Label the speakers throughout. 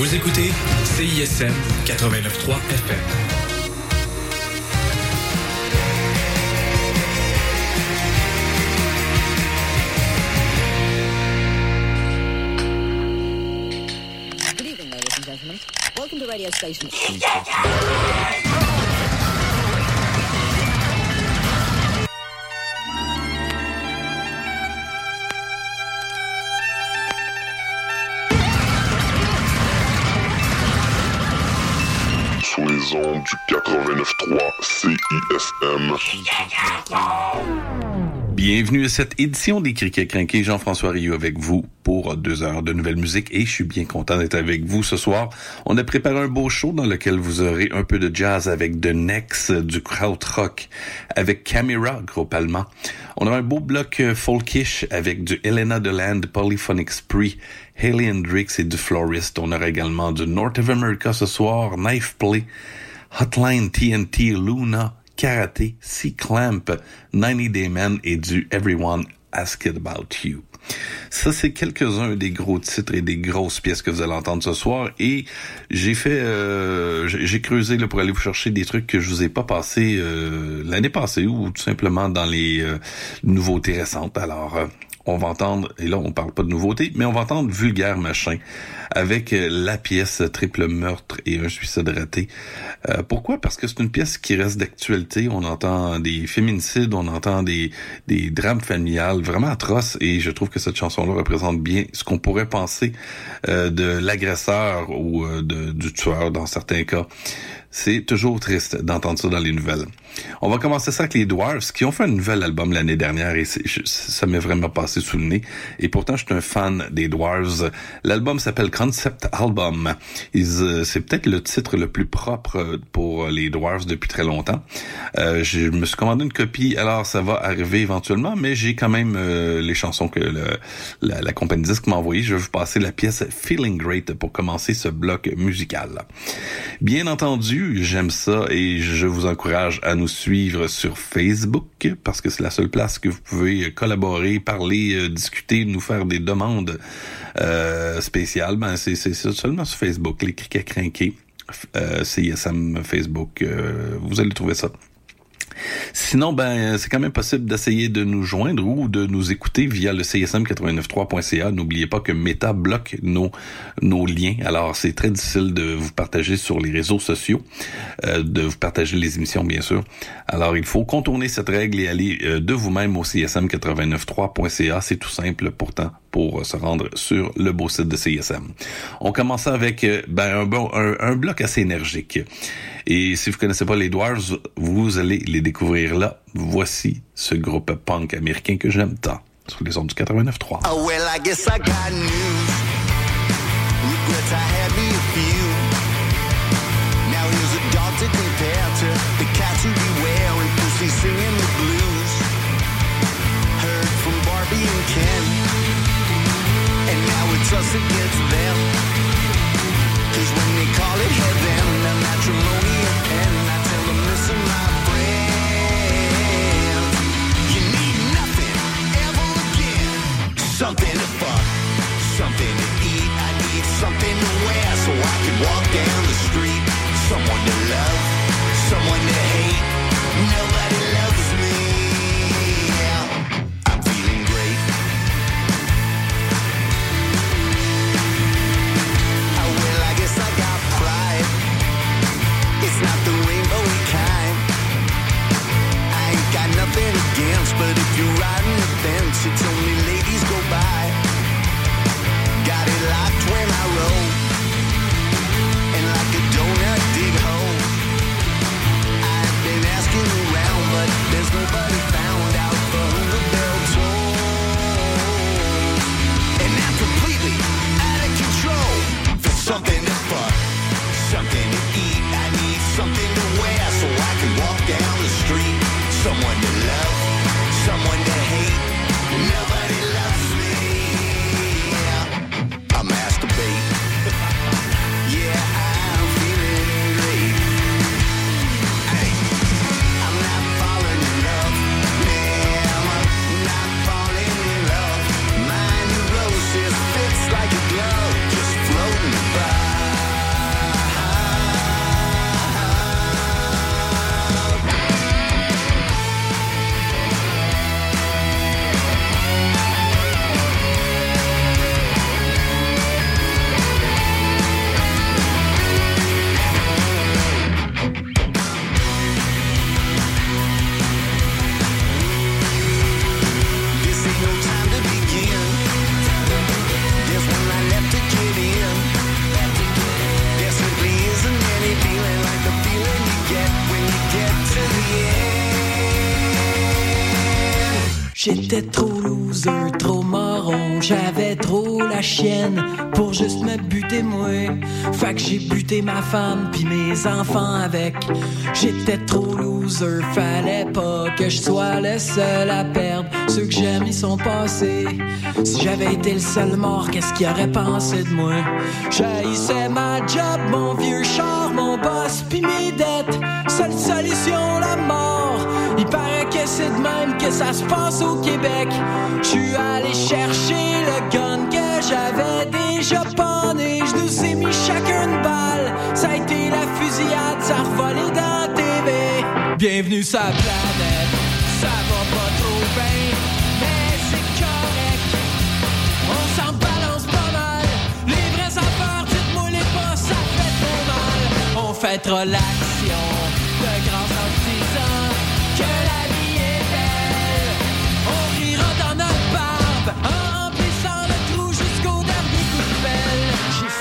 Speaker 1: Vous écoutez CISM 89.3 FM.
Speaker 2: Good evening, ladies and gentlemen. Welcome to radio station.
Speaker 3: Les ondes du 89.3 CISM.
Speaker 4: Bienvenue à cette édition des Criquets Crinqués. Jean-François Rio avec vous pour deux heures de nouvelle musique et je suis bien content d'être avec vous ce soir. On a préparé un beau show dans lequel vous aurez un peu de jazz avec The Next, du krautrock, avec Camera, groupe allemand. On a un beau bloc euh, folkish avec du Helena Deland, Polyphonic Spree, Haley Hendrix et du Florist. On aura également du North of America ce soir, Knife Play, Hotline TNT, Luna, Karate, C-Clamp, 90 Day Man et du Everyone Asked About You. Ça, c'est quelques-uns des gros titres et des grosses pièces que vous allez entendre ce soir. Et j'ai fait, euh, j'ai creusé là, pour aller vous chercher des trucs que je vous ai pas passés euh, l'année passée ou tout simplement dans les euh, nouveautés récentes. Alors, euh, on va entendre, et là on parle pas de nouveautés, mais on va entendre Vulgaire Machin avec euh, la pièce Triple Meurtre et un suicide raté. Euh, pourquoi? Parce que c'est une pièce qui reste d'actualité. On entend des féminicides, on entend des, des drames familiales vraiment atroces et je trouve que cette chanson-là représente bien ce qu'on pourrait penser euh, de l'agresseur ou euh, du tueur dans certains cas. C'est toujours triste d'entendre ça dans les nouvelles. On va commencer ça avec les Dwarfs qui ont fait un nouvel album l'année dernière et ça m'est vraiment passé sous le nez. Et pourtant, je suis un fan des Dwarfs. L'album s'appelle Concept Album. Euh, C'est peut-être le titre le plus propre pour les Dwarfs depuis très longtemps. Euh, je me suis commandé une copie, alors ça va arriver éventuellement, mais j'ai quand même euh, les chansons que la, la compagnie disque m'a envoyées. Je vais vous passer la pièce Feeling Great pour commencer ce bloc musical. Bien entendu, j'aime ça et je vous encourage à nous suivre sur Facebook parce que c'est la seule place que vous pouvez collaborer, parler, euh, discuter, nous faire des demandes euh, spéciales. Ben, c'est seulement sur Facebook, les criquets crinqués. Euh, CISM Facebook, euh, vous allez trouver ça. Sinon, ben, c'est quand même possible d'essayer de nous joindre ou de nous écouter via le csm893.ca. N'oubliez pas que Meta bloque nos, nos liens. Alors, c'est très difficile de vous partager sur les réseaux sociaux, euh, de vous partager les émissions, bien sûr. Alors, il faut contourner cette règle et aller euh, de vous-même au csm893.ca. C'est tout simple, pourtant, pour se rendre sur le beau site de CSM. On commence avec euh, ben, un, bon, un, bloc assez énergique. Et si vous connaissez pas les Dwarves, vous allez les découvrir là. Voici ce groupe punk américain que j'aime tant. Sur les ondes du 89.3.
Speaker 5: Oh, got to compare to the singing the blues. Heard from Barbie and Ken. And it's us against them. Cause when they call it heaven, the matrimonial pen, I tell them, listen, my friend. You need nothing ever again. Something to fuck, something to eat. I need something to wear so I can walk down the street. Someone to love, someone to hate. Nobody You're riding the fence. It's only ladies go by. Got it locked when I roll. And like a donut dig hole.
Speaker 6: I've been asking around, but there's nobody found chienne pour juste me buter moi. Fait que j'ai buté ma femme puis mes enfants avec. J'étais trop loser, fallait pas que je sois le seul à perdre. Ceux que j'aime ils sont passés. Si j'avais été le seul mort, qu'est-ce qu'ils auraient pensé de moi? J'haïssais ma job, mon vieux char, mon boss puis mes dettes. Seule solution, la mort. Il paraît que c'est de même que ça se passe au Québec. Suis allé chercher le gun j'avais déjà pané. Je nous ai mis chacun une balle. Ça a été la fusillade, ça a revolé dans TV. Bienvenue la planète, ça va pas trop bien, mais c'est correct. On s'en balance pas mal. Les vraies affaires, dites-moi les pas, ça fait trop mal. On fêtera l'action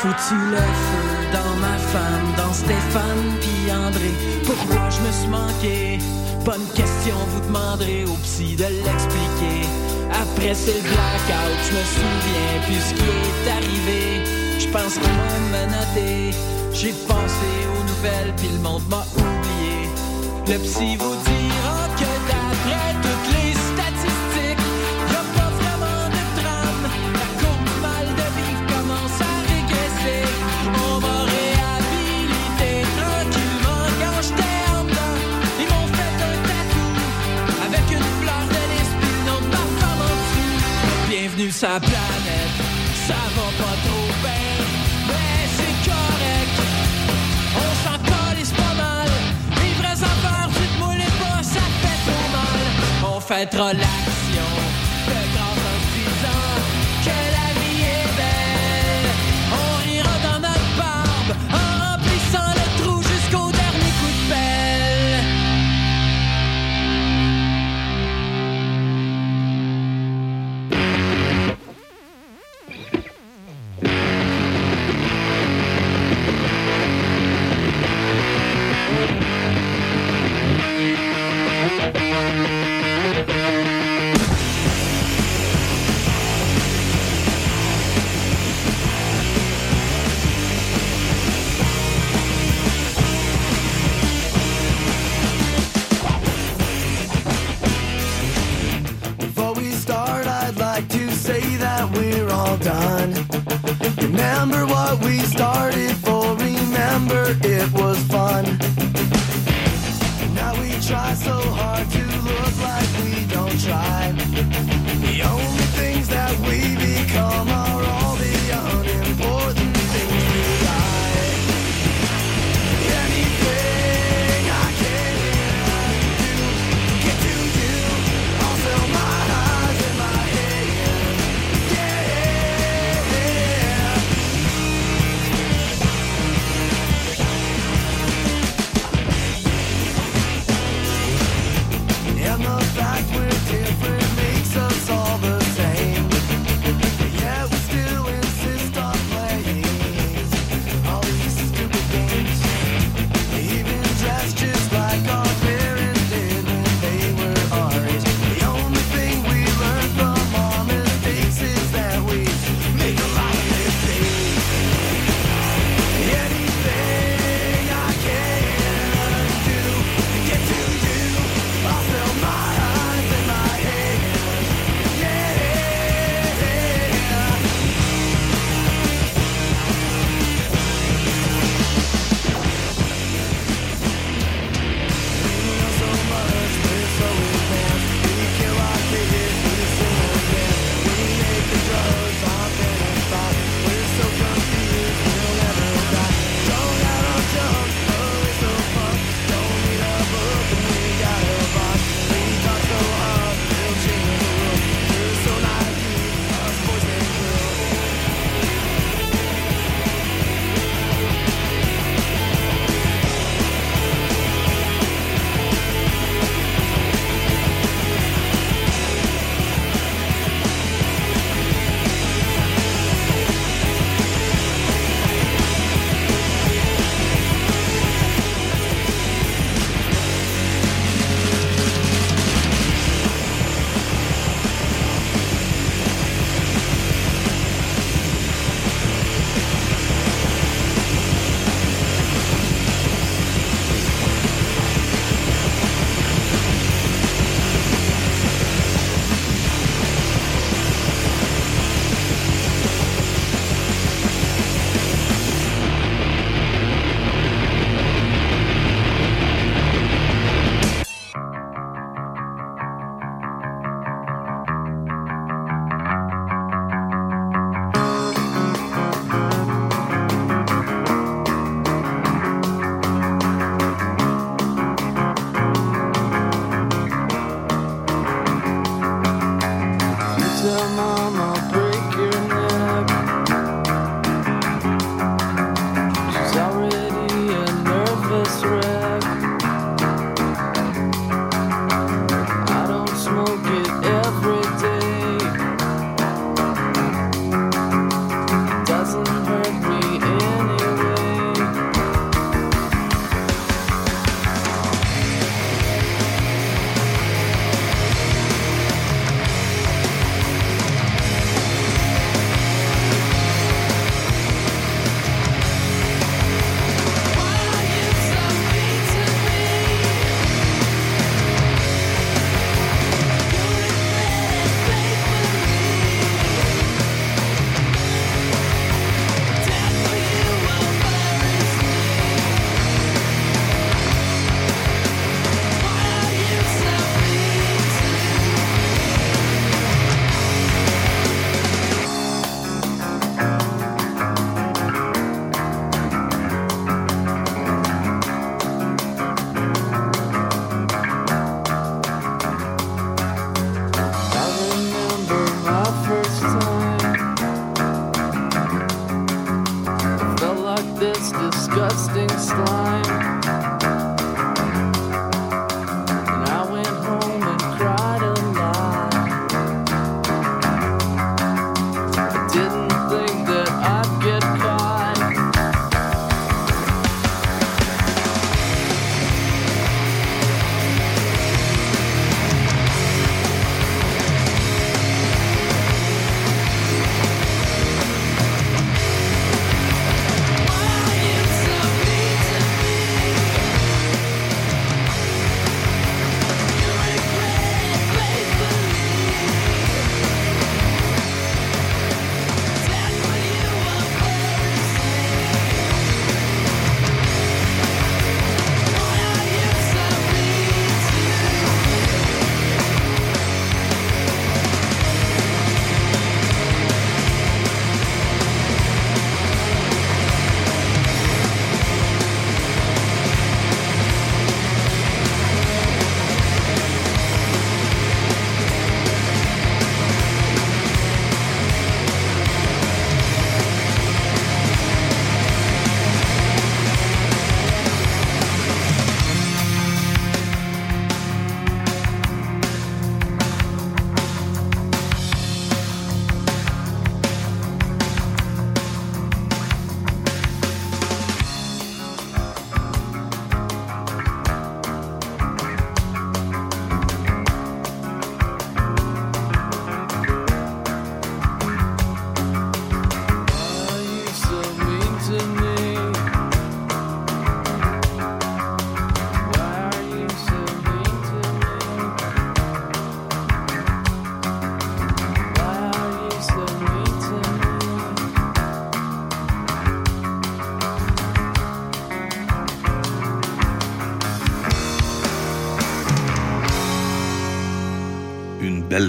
Speaker 6: foutu le feu dans ma femme, dans Stéphane puis André. Pourquoi je me suis manqué? Bonne question, vous demanderez au psy de l'expliquer. Après c'est le blackout, je me souviens plus ce qui est arrivé. Je pense qu'il m'a menotté. J'ai pensé aux nouvelles puis le monde m'a oublié. Le psy vous dira que d'après toutes La planète, ça va pas trop bien, mais c'est correct. On s'en calisse pas mal. Les vraies affaires, dites-moi les pas, ça fait trop mal. On fêtera l'action de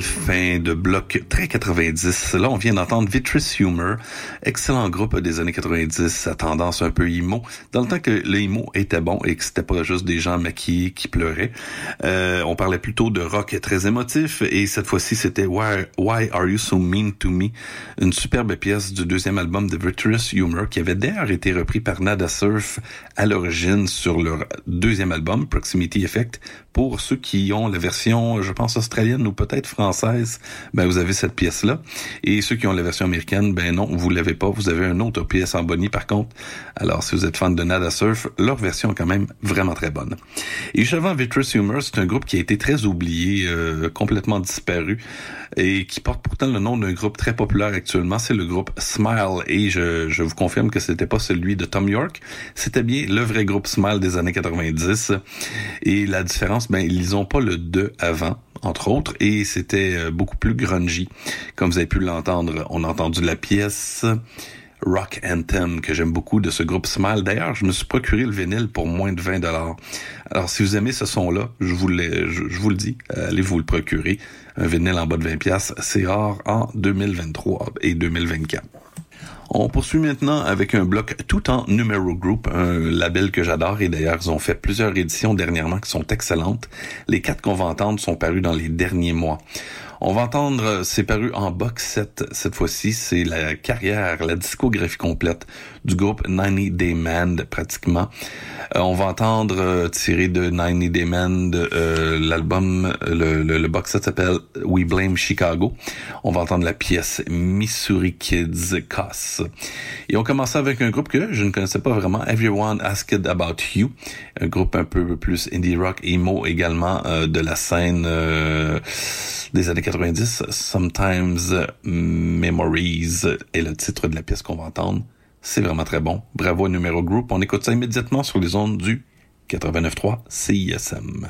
Speaker 4: fin de bloc très 90. Là, on vient d'entendre Vitris Humor, excellent groupe des années 90 à tendance un peu emo, dans le temps que le emo était bon et que c'était pas juste des gens maquillés qui pleuraient. Euh, on parlait plutôt de rock très émotif et cette fois-ci c'était Why, Why Are You So Mean To Me, une superbe pièce du deuxième album de Vitris Humor qui avait d'ailleurs été repris par Nada Surf à l'origine sur leur deuxième album, Proximity Effect. Pour ceux qui ont la version, je pense, australienne ou peut-être française, ben vous avez cette pièce-là. Et ceux qui ont la version américaine, ben non, vous l'avez pas. Vous avez une autre pièce en bonnie par contre. Alors, si vous êtes fan de Nada Surf, leur version est quand même vraiment très bonne. Et juste avant Vitreous Humor, c'est un groupe qui a été très oublié, euh, complètement disparu, et qui porte pourtant le nom d'un groupe très populaire actuellement. C'est le groupe Smile. Et je, je vous confirme que c'était pas celui de Tom York. C'était bien le vrai groupe Smile des années 90. Et la différence, ben, ils ont pas le 2 avant entre autres, et c'était euh, beaucoup plus grungy. Comme vous avez pu l'entendre, on a entendu la pièce Rock Anthem que j'aime beaucoup de ce groupe Smile. D'ailleurs, je me suis procuré le vinyle pour moins de 20 dollars. Alors, si vous aimez ce son-là, je vous le, je, vous le dis, euh, allez vous le procurer. Un vinyle en bas de 20 pièces, c'est rare en 2023 et 2024. On poursuit maintenant avec un bloc tout en numéro group, un label que j'adore et d'ailleurs ils ont fait plusieurs éditions dernièrement qui sont excellentes. Les quatre entendre sont parus dans les derniers mois. On va entendre, euh, c'est paru en box set cette fois-ci, c'est la carrière, la discographie complète du groupe 90 Day Man pratiquement. Euh, on va entendre euh, tiré de 90 Day Man euh, l'album, le, box set s'appelle We Blame Chicago. On va entendre la pièce Missouri Kids Cuss. Et on commence avec un groupe que je ne connaissais pas vraiment, Everyone Asked About You, un groupe un peu plus indie rock emo également de la scène des années 90, Sometimes Memories est le titre de la pièce qu'on va entendre. C'est vraiment très bon. Bravo à Numero Group. On écoute ça immédiatement sur les ondes du 89.3 CISM.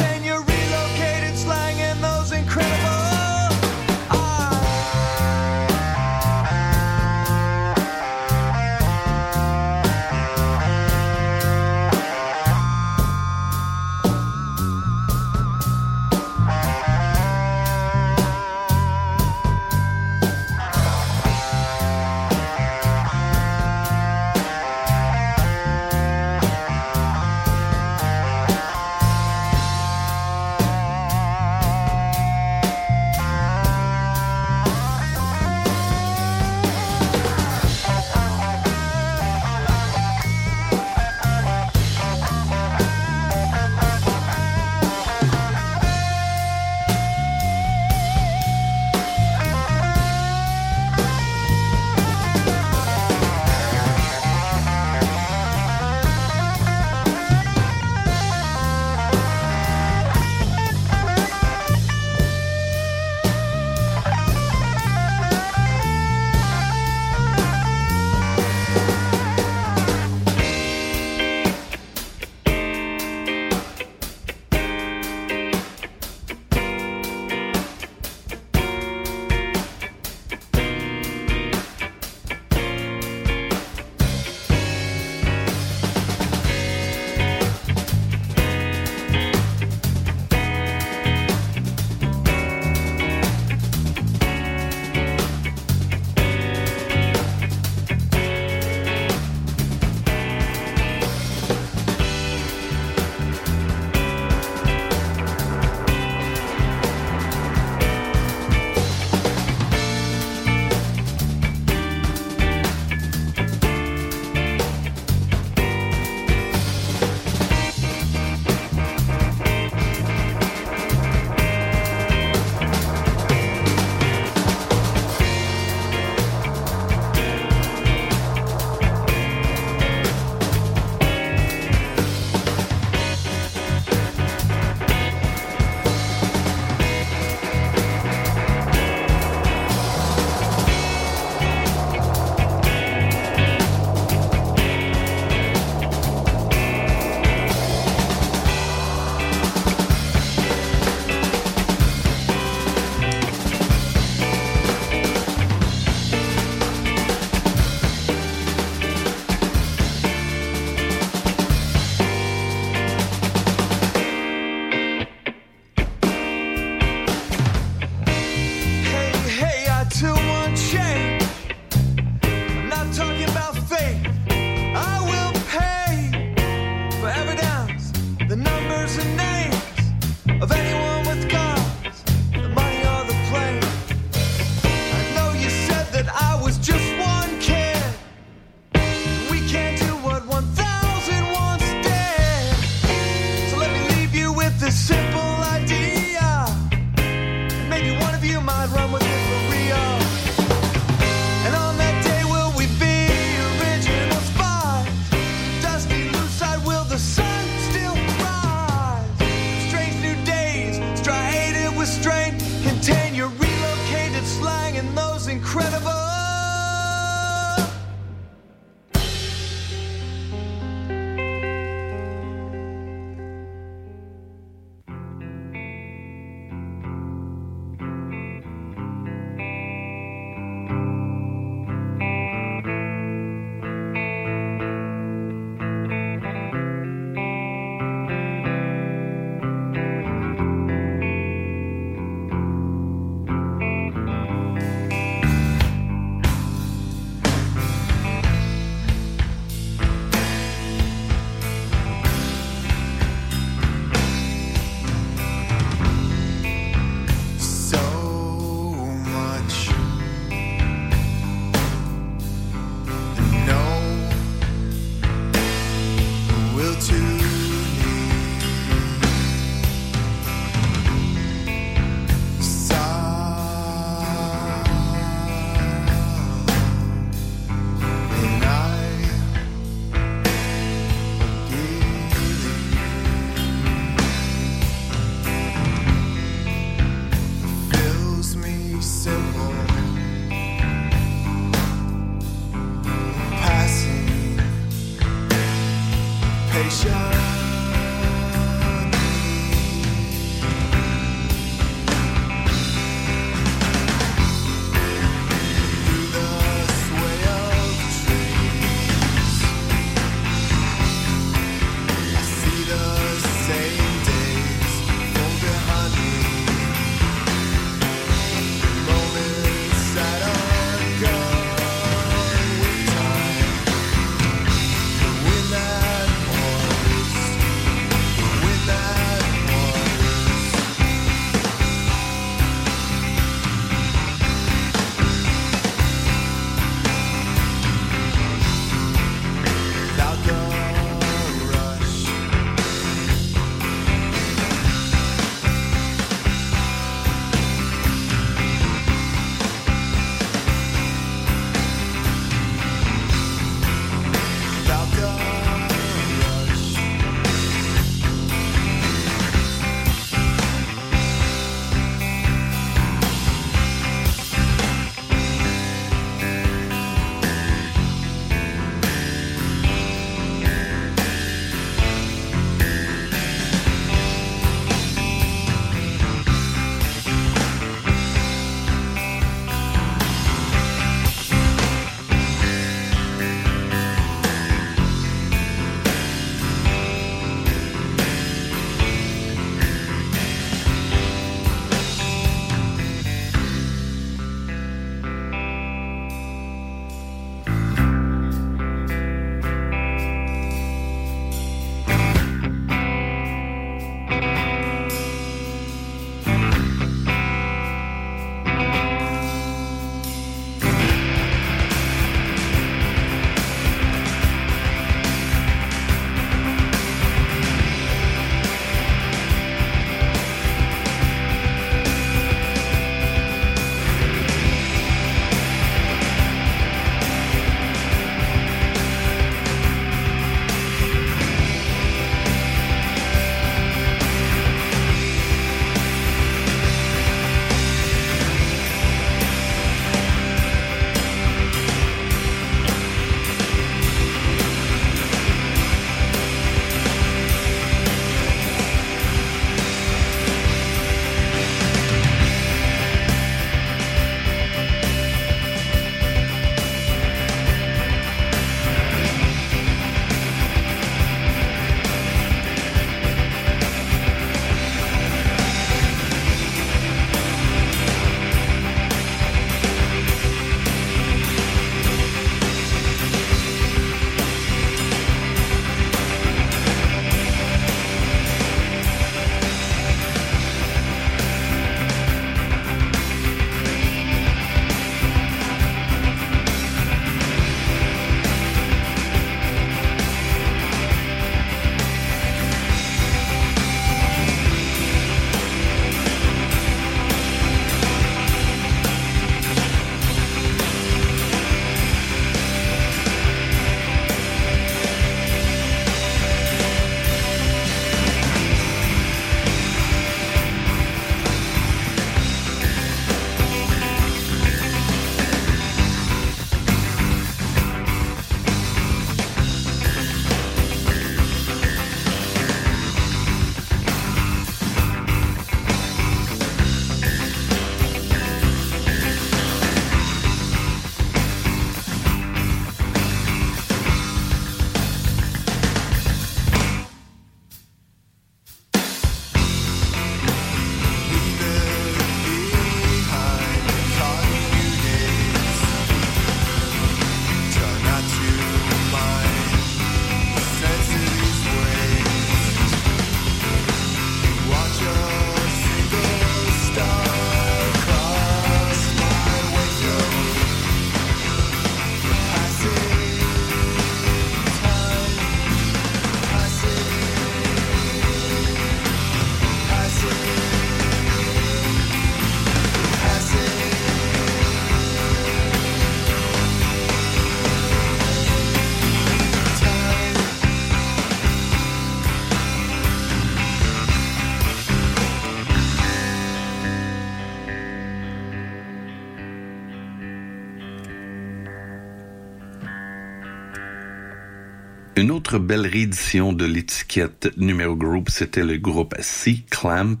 Speaker 4: Autre belle réédition de l'étiquette numéro group, c'était le groupe C Clamp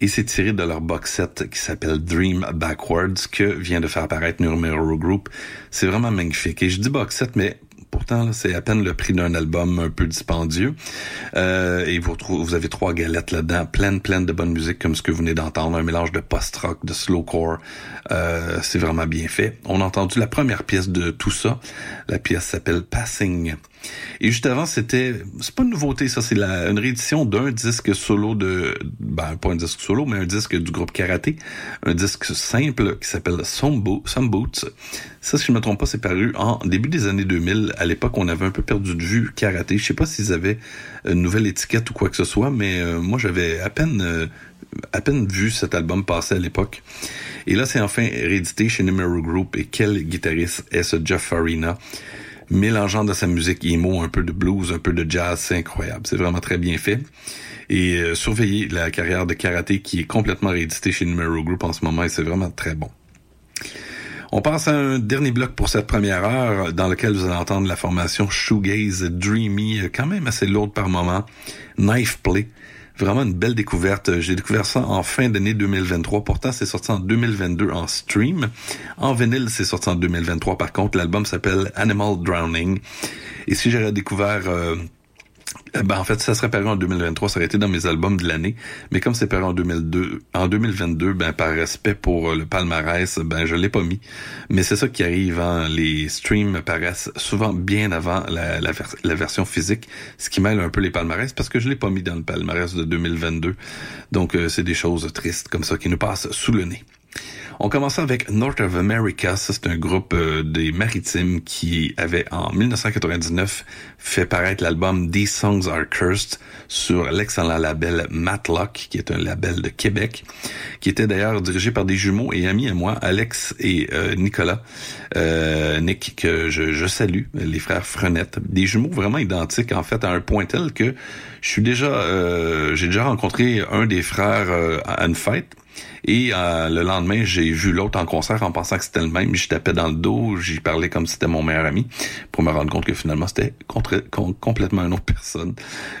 Speaker 4: et c'est tiré de leur box set qui s'appelle Dream Backwards que vient de faire apparaître numéro group. C'est vraiment magnifique. Et je dis box set, mais pourtant c'est à peine le prix d'un album un peu dispendieux. Euh, et vous, vous avez trois galettes là-dedans, pleines, pleines de bonne musique comme ce que vous venez d'entendre, un mélange de post-rock, de slowcore. Euh, c'est vraiment bien fait. On a entendu la première pièce de tout ça. La pièce s'appelle Passing. Et juste avant, c'était, c'est pas une nouveauté, ça, c'est une réédition d'un disque solo de, ben, pas un disque solo, mais un disque du groupe Karaté. Un disque simple qui s'appelle Some, Bo- Some Boots. Ça, si je me trompe pas, c'est paru en début des années 2000. À l'époque, on avait un peu perdu de vue Karaté. Je sais pas s'ils avaient une nouvelle étiquette ou quoi que ce soit, mais euh, moi, j'avais à peine, euh, à peine vu cet album passer à l'époque. Et là, c'est enfin réédité chez Numero Group. Et quel guitariste est ce Jeff Farina? Mélangeant dans sa musique emo un peu de blues, un peu de jazz, c'est incroyable. C'est vraiment très bien fait. Et euh, surveillez la carrière de karaté qui est complètement rééditée chez Numero Group en ce moment et c'est vraiment très bon. On passe à un dernier bloc pour cette première heure dans lequel vous allez entendre la formation Shoegaze Dreamy, euh, quand même assez lourde par moment, Knife Play. Vraiment une belle découverte. J'ai découvert ça en fin d'année 2023. Pourtant, c'est sorti en 2022 en stream. En vinyle, c'est sorti en 2023. Par contre, l'album s'appelle Animal Drowning. Et si j'avais découvert... euh, euh, Ben, en fait, ça serait paru en 2023, ça aurait été dans mes albums de l'année. Mais comme c'est paru en 2002, en 2022, ben, par respect pour euh, le palmarès, ben, je l'ai pas mis. Mais c'est ça qui arrive, hein. Les streams paraissent souvent bien avant la version physique, ce qui mêle un peu les palmarès parce que je l'ai pas mis dans le palmarès de 2022. Donc, euh, c'est des choses tristes comme ça qui nous passent sous le nez. On commence avec North of America. C'est un groupe euh, des maritimes qui avait, en 1999, fait paraître l'album These Songs Are Cursed sur l'excellent label Matlock, qui est un label de Québec, qui était d'ailleurs dirigé par des jumeaux et amis à moi, Alex et euh, Nicolas, euh, Nick, que je, je salue, les frères Frenette. Des jumeaux vraiment identiques, en fait, à un point tel que je suis déjà, euh, j'ai déjà rencontré un des frères à une fête. Et euh, le lendemain, j'ai vu l'autre en concert en pensant que c'était le même. J'y tapais dans le dos, j'y parlais comme si c'était mon meilleur ami, pour me rendre compte que finalement c'était complètement une autre personne.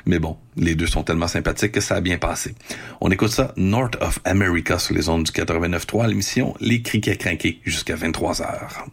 Speaker 4: Mais bon, les deux sont tellement sympathiques que ça a bien passé. On écoute ça, North of America, sur les ondes du 89.3, à l'émission Les Criquets Crinqués, jusqu'à 23 heures.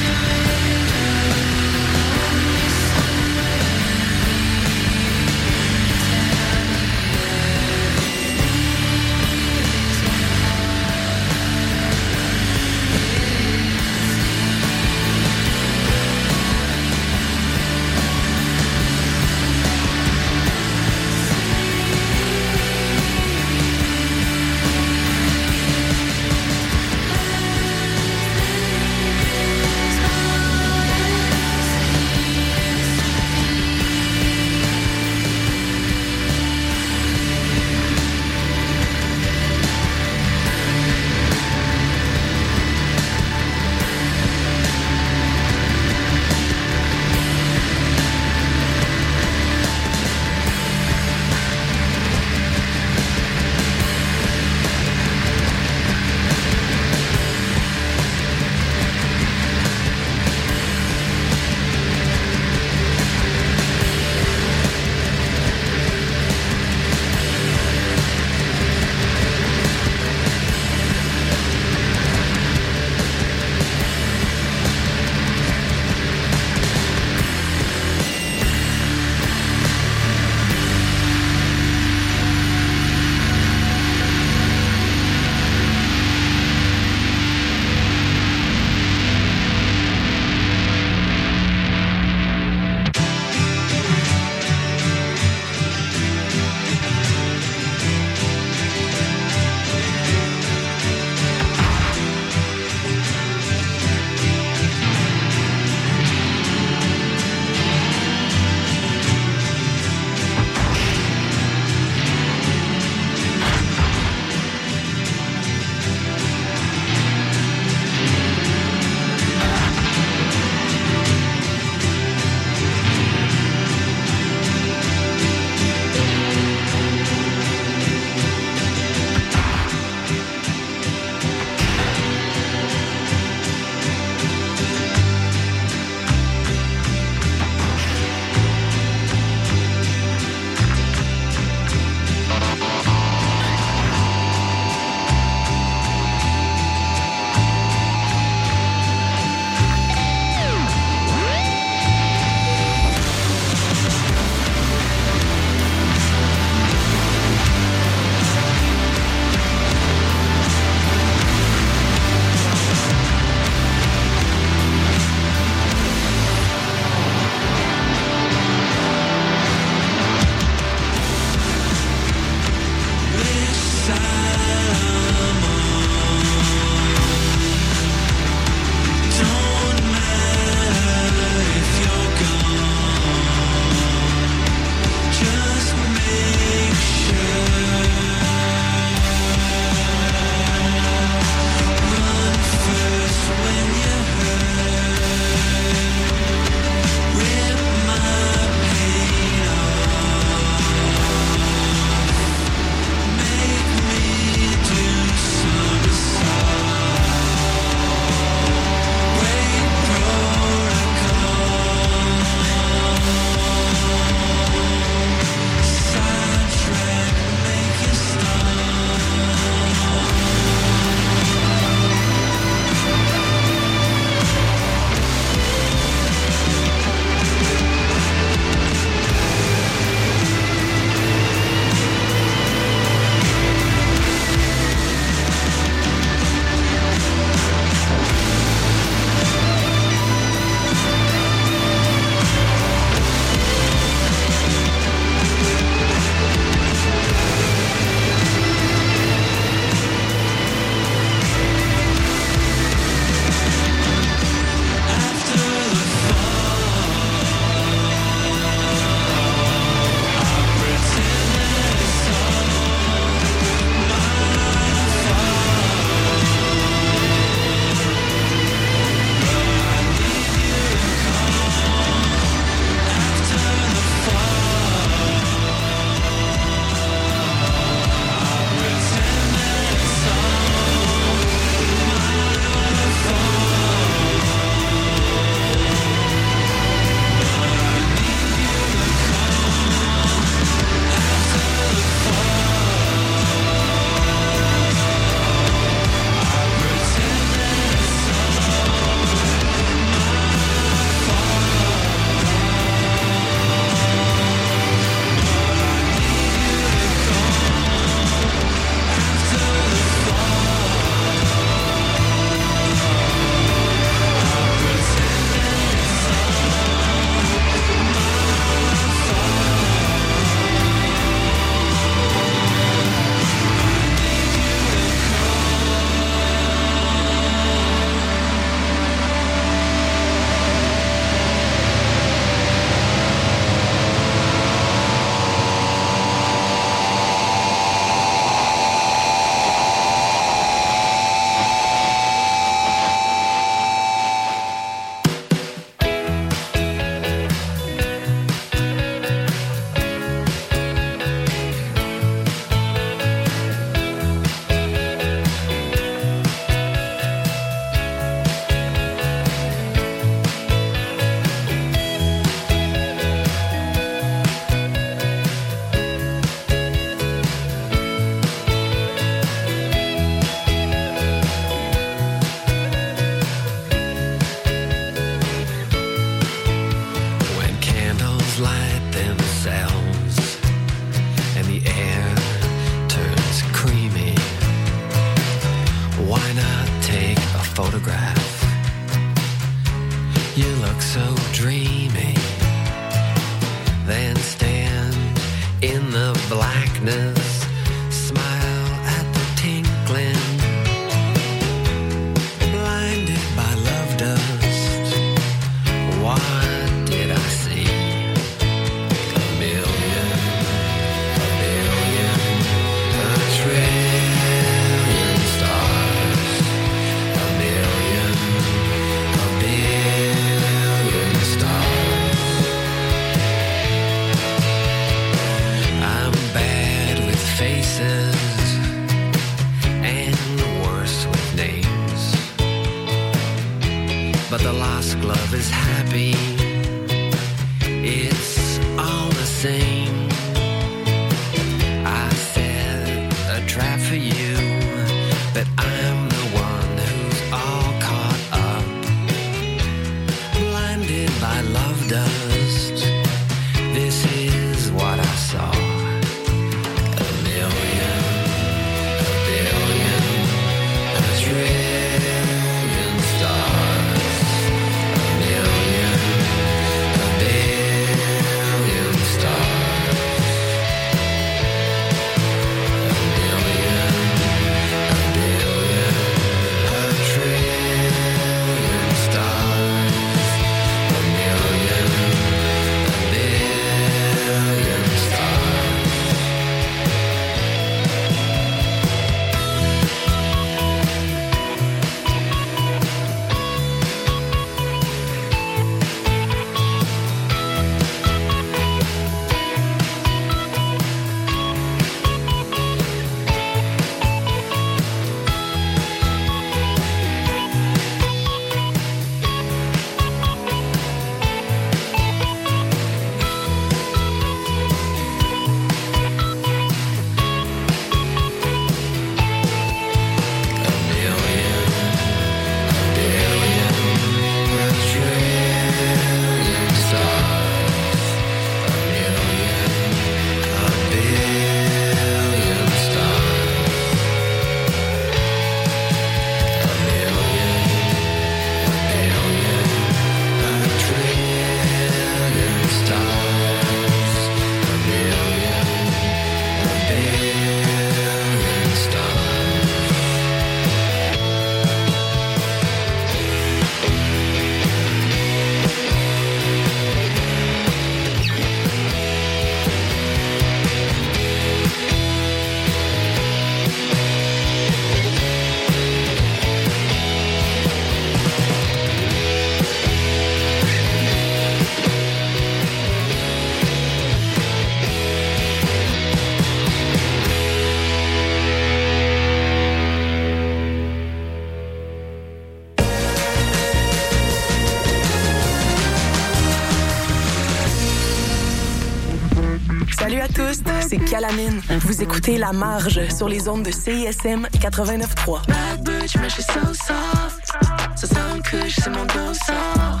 Speaker 7: Vous écoutez La Marge sur les ondes de CISM 89.3.
Speaker 8: Bad bitch, mais je suis so soft. Ça sent une couche, c'est mon dossard.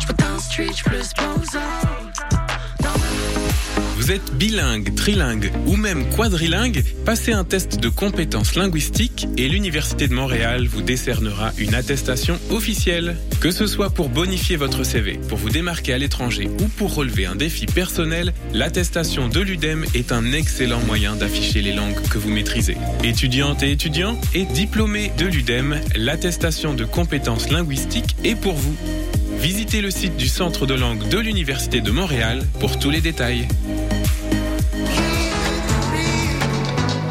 Speaker 8: Je peux dans le street, je plus posant.
Speaker 1: Vous êtes bilingue, trilingue ou même quadrilingue Passez un test de compétences linguistiques et l'Université de Montréal vous décernera une attestation officielle. Que ce soit pour bonifier votre CV, pour vous démarquer à l'étranger ou pour relever un défi personnel, l'attestation de l'UDEM est un excellent moyen d'afficher les langues que vous maîtrisez. Étudiantes et étudiants et diplômés de l'UDEM, l'attestation de compétences linguistiques est pour vous. Visitez le site du Centre de langue de l'Université de Montréal pour tous les détails.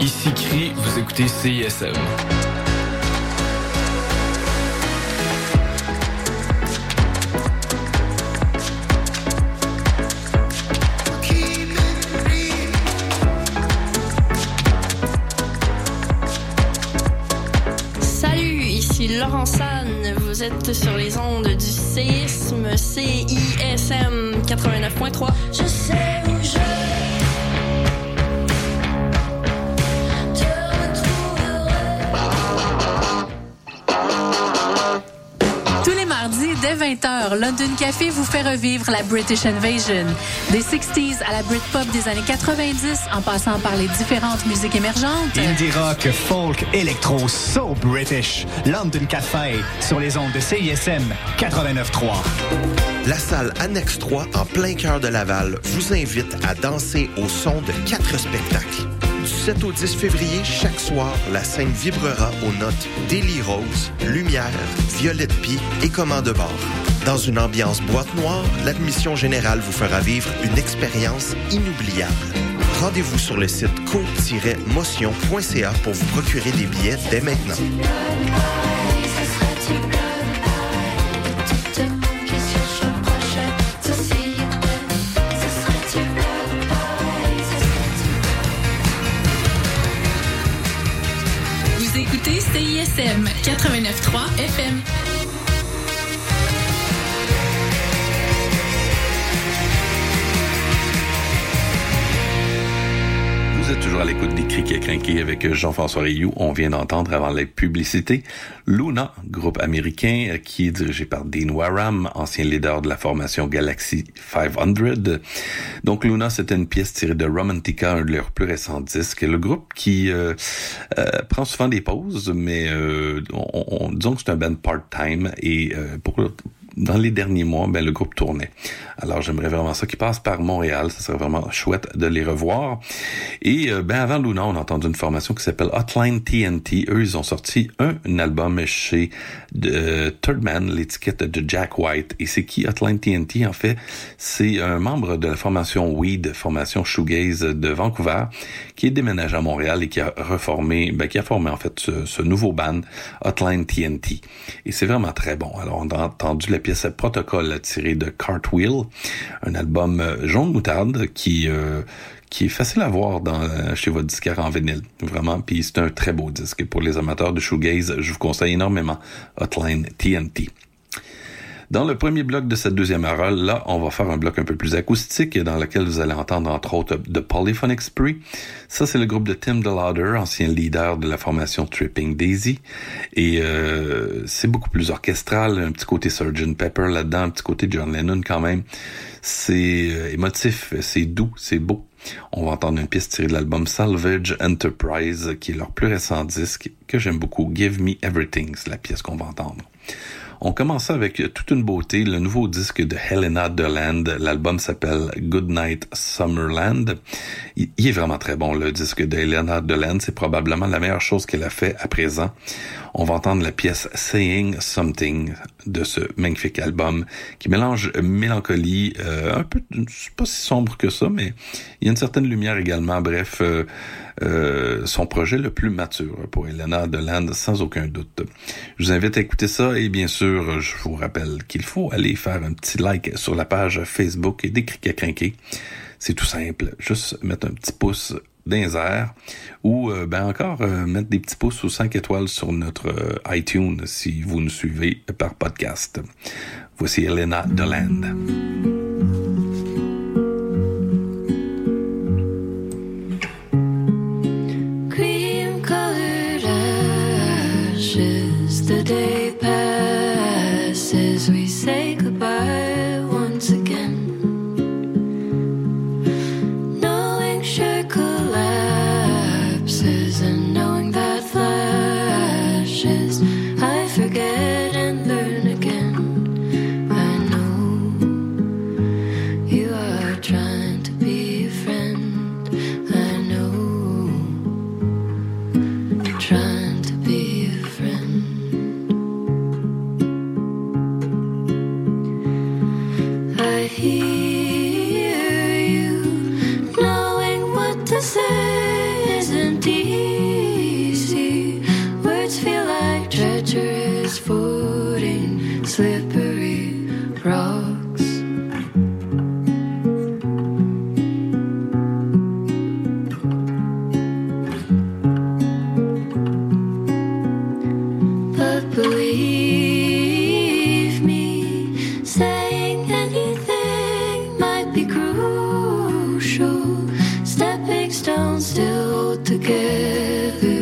Speaker 9: Ici Cri, vous écoutez CISM.
Speaker 10: Laurent San. Vous êtes sur les ondes du séisme CISM 89.3.
Speaker 11: Café vous fait revivre la British Invasion. Des 60s à la Britpop des années 90, en passant par les différentes musiques émergentes.
Speaker 12: Indie rock, folk, électro, so British. London Café, sur les ondes de CISM 89.3.
Speaker 13: La salle Annexe 3, en plein cœur de Laval, vous invite à danser au son de quatre spectacles. Du 7 au 10 février, chaque soir, la scène vibrera aux notes Daily Rose, Lumière, Violette Pie et Commande bord. Dans une ambiance boîte noire, l'admission générale vous fera vivre une expérience inoubliable. Rendez-vous sur le site co-motion.ca pour vous procurer des billets dès maintenant.
Speaker 11: Vous écoutez CISM 89.3 FM.
Speaker 4: Vous êtes toujours à l'écoute des Criques et Crinqués avec Jean-François Rioux. On vient d'entendre avant la publicité Luna, groupe américain euh, qui est dirigé par Dean Warham, ancien leader de la formation Galaxy 500. Donc Luna, c'était une pièce tirée de Romantica, un de leurs plus récents disques. Le groupe qui euh, euh, prend souvent des pauses, mais euh, on, on- disons que c'est un band part-time et euh, pour dans les derniers mois, ben, le groupe tournait. Alors, j'aimerais vraiment ça qui passe par Montréal. Ça serait vraiment chouette de les revoir. Et euh, ben, avant Luna, on a entendu une formation qui s'appelle Hotline TNT. Eux, ils ont sorti un, album chez euh, Third Man, l'étiquette de Jack White. Et c'est qui Hotline TNT? En fait, c'est un membre de la formation Weed, formation Shoegaze de Vancouver, qui est déménagé à Montréal et qui a reformé, ben, qui a formé en fait ce, nouveau band, Hotline TNT. Et c'est vraiment très bon. Alors, on a entendu la pièce Protocol tirée de Cartwheel, un album euh, jaune moutarde qui euh, qui est facile à voir dans, chez votre disquaire en vinyle, vraiment. Puis c'est un très beau disque. Et pour les amateurs de shoegaze, je vous conseille énormément Hotline TNT. Dans le premier bloc de cette deuxième heure, là, on va faire un bloc un peu plus acoustique dans lequel vous allez entendre entre autres The Polyphonic Spree. Ça, c'est le groupe de Tim DeLauder, ancien leader de la formation Tripping Daisy. Et euh, c'est beaucoup plus orchestral, un petit côté Sgt. Pepper là-dedans, un petit côté John Lennon quand même. C'est euh, émotif, c'est doux, c'est beau. On va entendre une pièce tirée de l'album Salvage Enterprise, qui est leur plus récent disque, que j'aime beaucoup. Give Me Everything, c'est la pièce qu'on va entendre. On commence avec toute une beauté, le nouveau disque de Helena Deland. L'album s'appelle Goodnight Summerland. Il, il est vraiment très bon, le disque de Helena Deland. C'est probablement la meilleure chose qu'elle a fait à présent. On va entendre la pièce Saying Something de ce magnifique album qui mélange mélancolie, euh, un peu, pas si sombre que ça, mais il y a une certaine lumière également. Bref, euh, euh, son projet le plus mature pour Elena Deland, sans aucun doute. Je vous invite à écouter ça et bien sûr, je vous rappelle qu'il faut aller faire un petit like sur la page Facebook des Criques à crinquer. C'est tout simple, juste mettre un petit pouce airs ou euh, ben encore euh, mettre des petits pouces ou 5 étoiles sur notre euh, iTunes si vous nous suivez par podcast. Voici Elena Deland.
Speaker 14: Together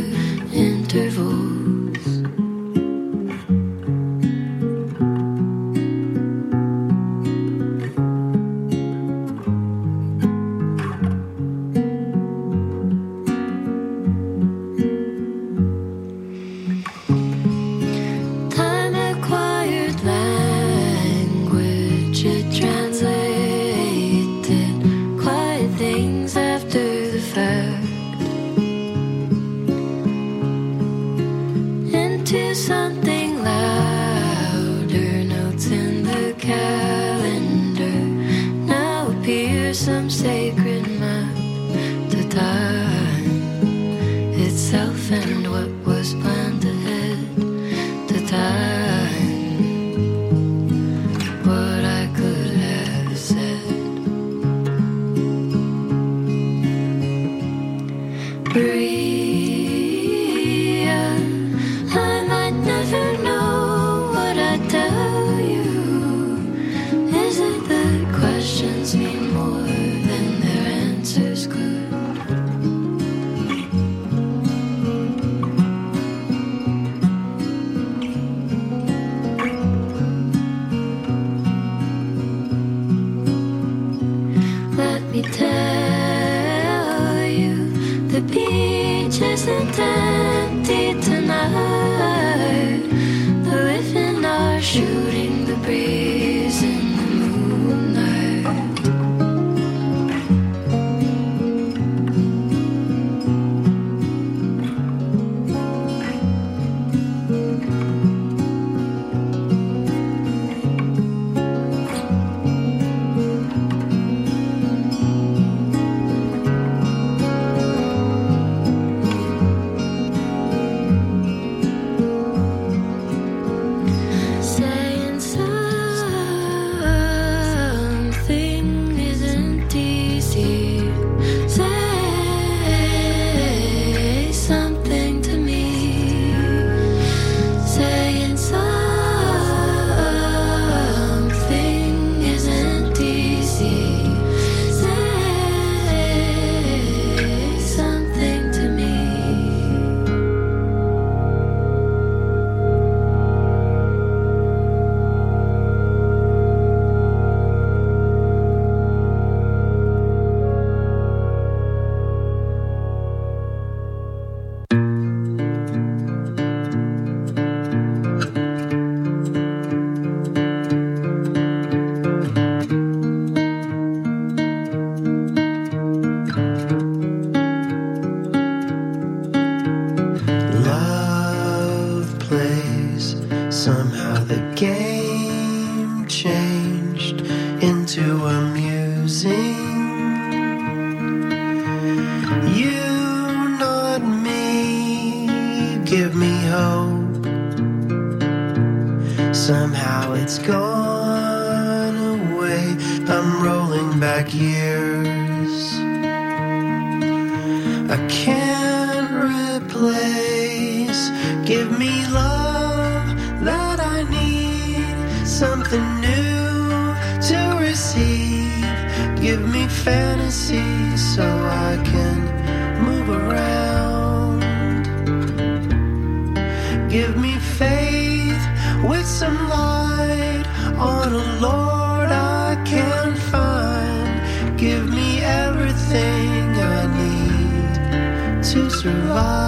Speaker 15: some light on a Lord I can't find. Give me everything I need to survive.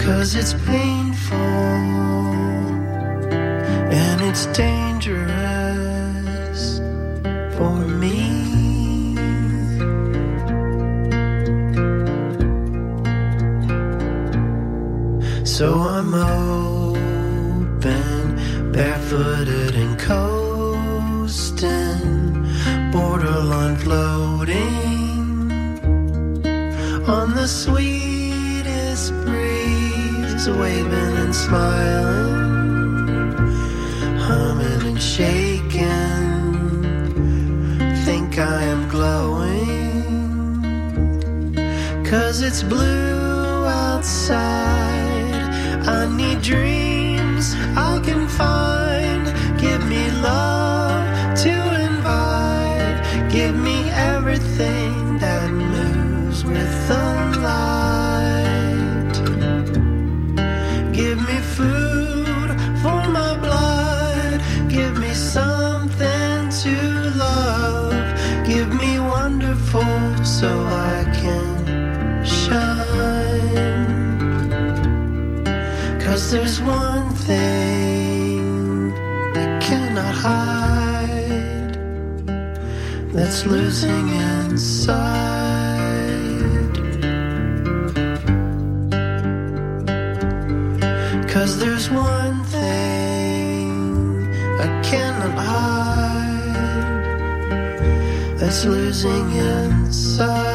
Speaker 15: Cause it's painful and it's dangerous for me. So waving and smiling, humming and shaking. Think I am glowing, cause it's blue outside. I need dreams I can find. there's one thing I cannot hide that's losing inside. Cause there's one thing I cannot hide
Speaker 14: that's losing inside.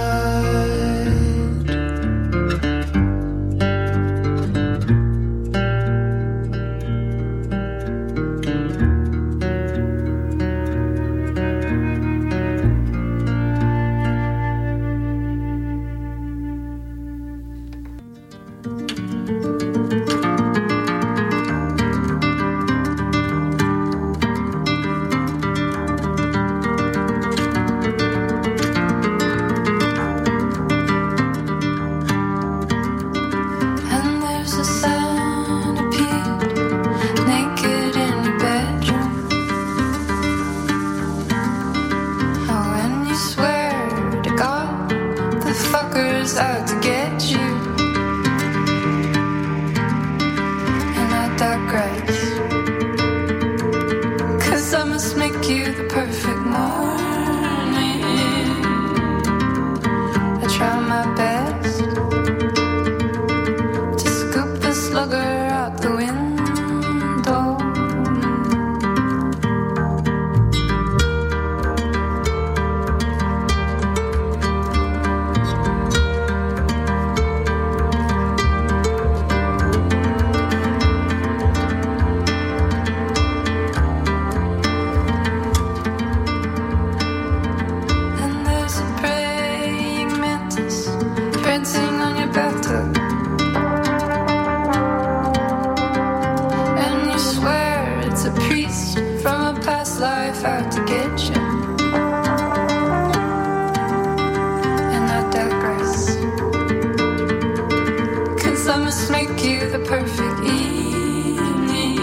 Speaker 16: must make you the perfect evening.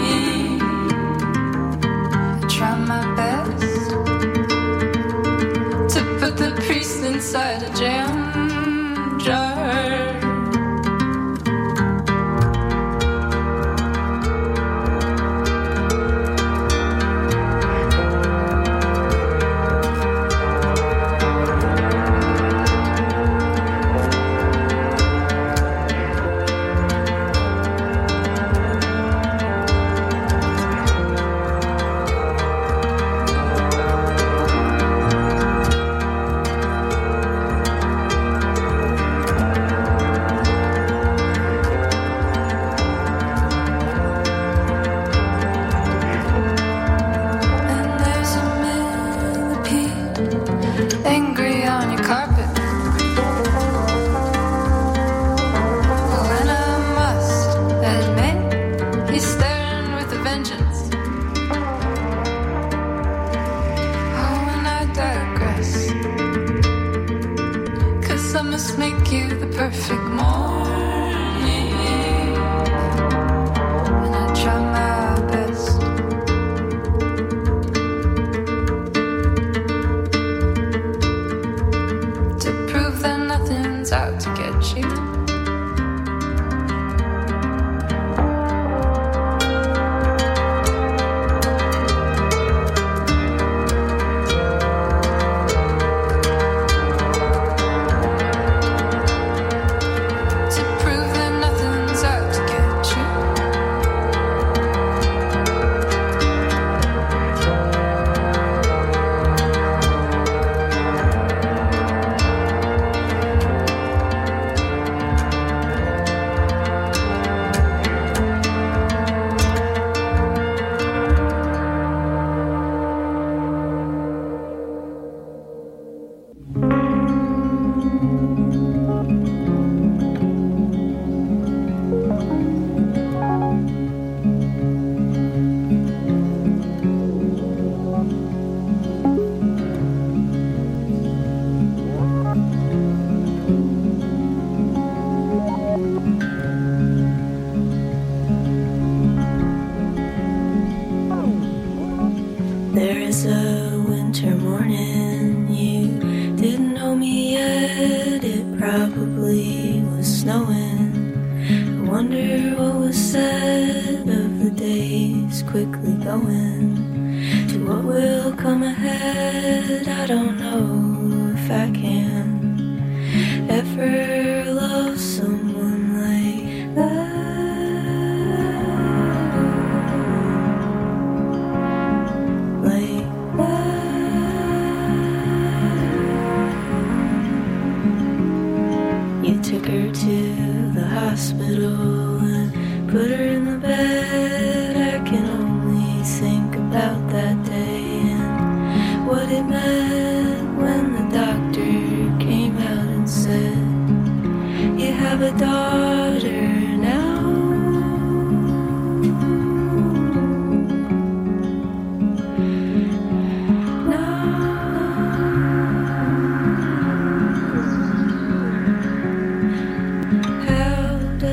Speaker 16: I try my best to put the priest inside a jam.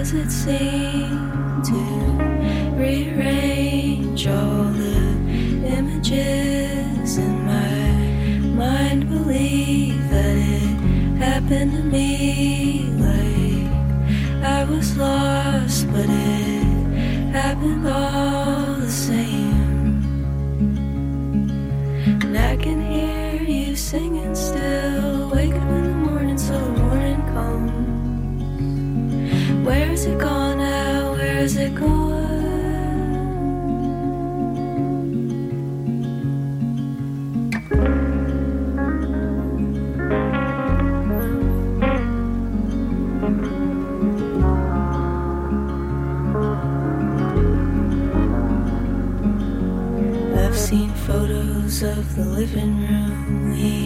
Speaker 16: Does it seem to rearrange all the images of the living room.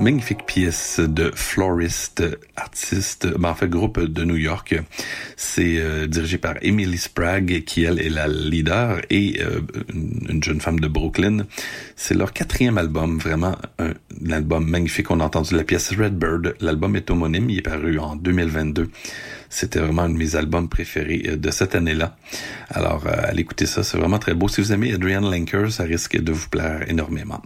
Speaker 4: Magnifique pièce de Florist, artiste, ben, en fait groupe de New York. C'est euh, dirigé par Emily Sprague, qui elle est la leader, et euh, une une jeune femme de Brooklyn. C'est leur quatrième album, vraiment un, un album magnifique. On a entendu la pièce Redbird. L'album est homonyme, il est paru en 2022. C'était vraiment un de mes albums préférés euh, de cette année-là. Alors, euh, allez écouter ça, c'est vraiment très beau. Si vous aimez Adrian Lenker, ça risque de vous plaire énormément.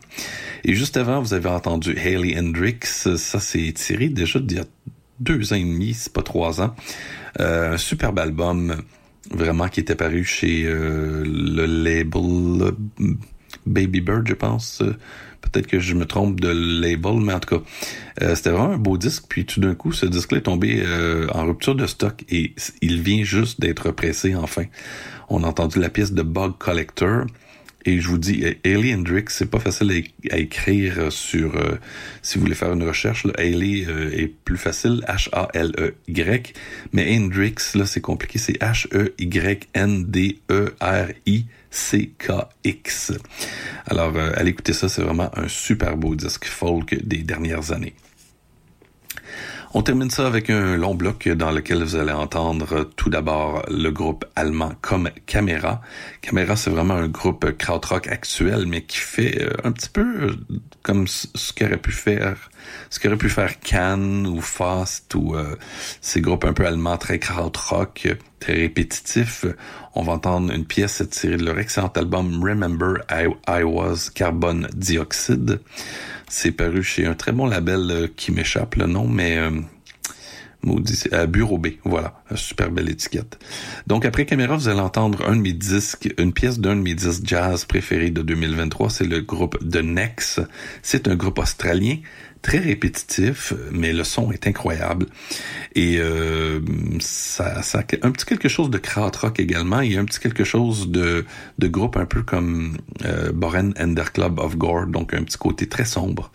Speaker 4: Et juste avant, vous avez entendu Hayley Hendrix. Ça, c'est tiré déjà d'il y a deux ans et demi, c'est pas trois ans. Euh, un superbe album, vraiment, qui était paru chez euh, le label Baby Bird, je pense. Euh, Peut-être que je me trompe de label, mais en tout cas, euh, c'était vraiment un beau disque. Puis tout d'un coup, ce disque-là est tombé euh, en rupture de stock et il vient juste d'être pressé enfin. On a entendu la pièce de Bug Collector. Et je vous dis, Hailey Hendrix, c'est pas facile à, écrire sur, si vous voulez faire une recherche, là, est plus facile, H-A-L-E-Y, mais Hendrix, là, c'est compliqué, c'est H-E-Y-N-D-E-R-I-C-K-X. Alors, euh, allez écouter ça, c'est vraiment un super beau disque folk des dernières années. On termine ça avec un long bloc dans lequel vous allez entendre tout d'abord le groupe allemand comme Camera. Camera, c'est vraiment un groupe krautrock actuel, mais qui fait euh, un petit peu comme ce qu'aurait pu faire, ce qu'aurait pu faire Cannes ou Fast ou euh, ces groupes un peu allemands très krautrock, très répétitifs. On va entendre une pièce tirée de leur excellent album Remember I Was Carbon Dioxide. C'est paru chez un très bon label euh, qui m'échappe le nom, mais euh, maudit, Bureau B, voilà, super belle étiquette. Donc après Caméra, vous allez entendre un de mes disques, une pièce d'un de mes disques jazz préférés de 2023, c'est le groupe The Nex. C'est un groupe australien très répétitif, mais le son est incroyable. Et euh, ça, un petit quelque chose de krautrock également. Il y a un petit quelque chose de, de groupe un peu comme euh, Boren and their Club of Gore, donc un petit côté très sombre.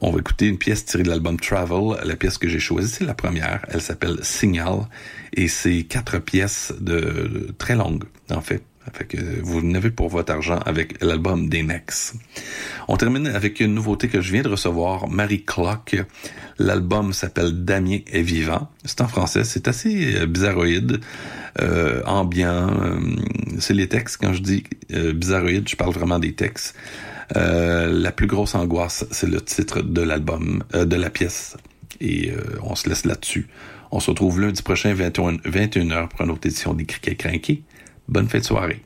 Speaker 4: On va écouter une pièce tirée de l'album Travel. La pièce que j'ai choisie, c'est la première. Elle s'appelle Signal. Et c'est quatre pièces de- très longues, en fait. Fait que vous n'avez pour votre argent avec l'album des Nex. On termine avec une nouveauté que je viens de recevoir, Marie Clock. L'album s'appelle Damien est vivant. C'est en français, c'est assez euh, bizarroïde, euh, ambiant. euh, c'est les textes. Quand je dis euh, bizarroïde, je parle vraiment des textes. Euh, la plus grosse angoisse, c'est le titre de l'album, euh, de la pièce. Et on se laisse là-dessus. On se retrouve lundi prochain, 21, 21h, pour une autre édition des Criquets Crinqués. Bonne fête de soirée.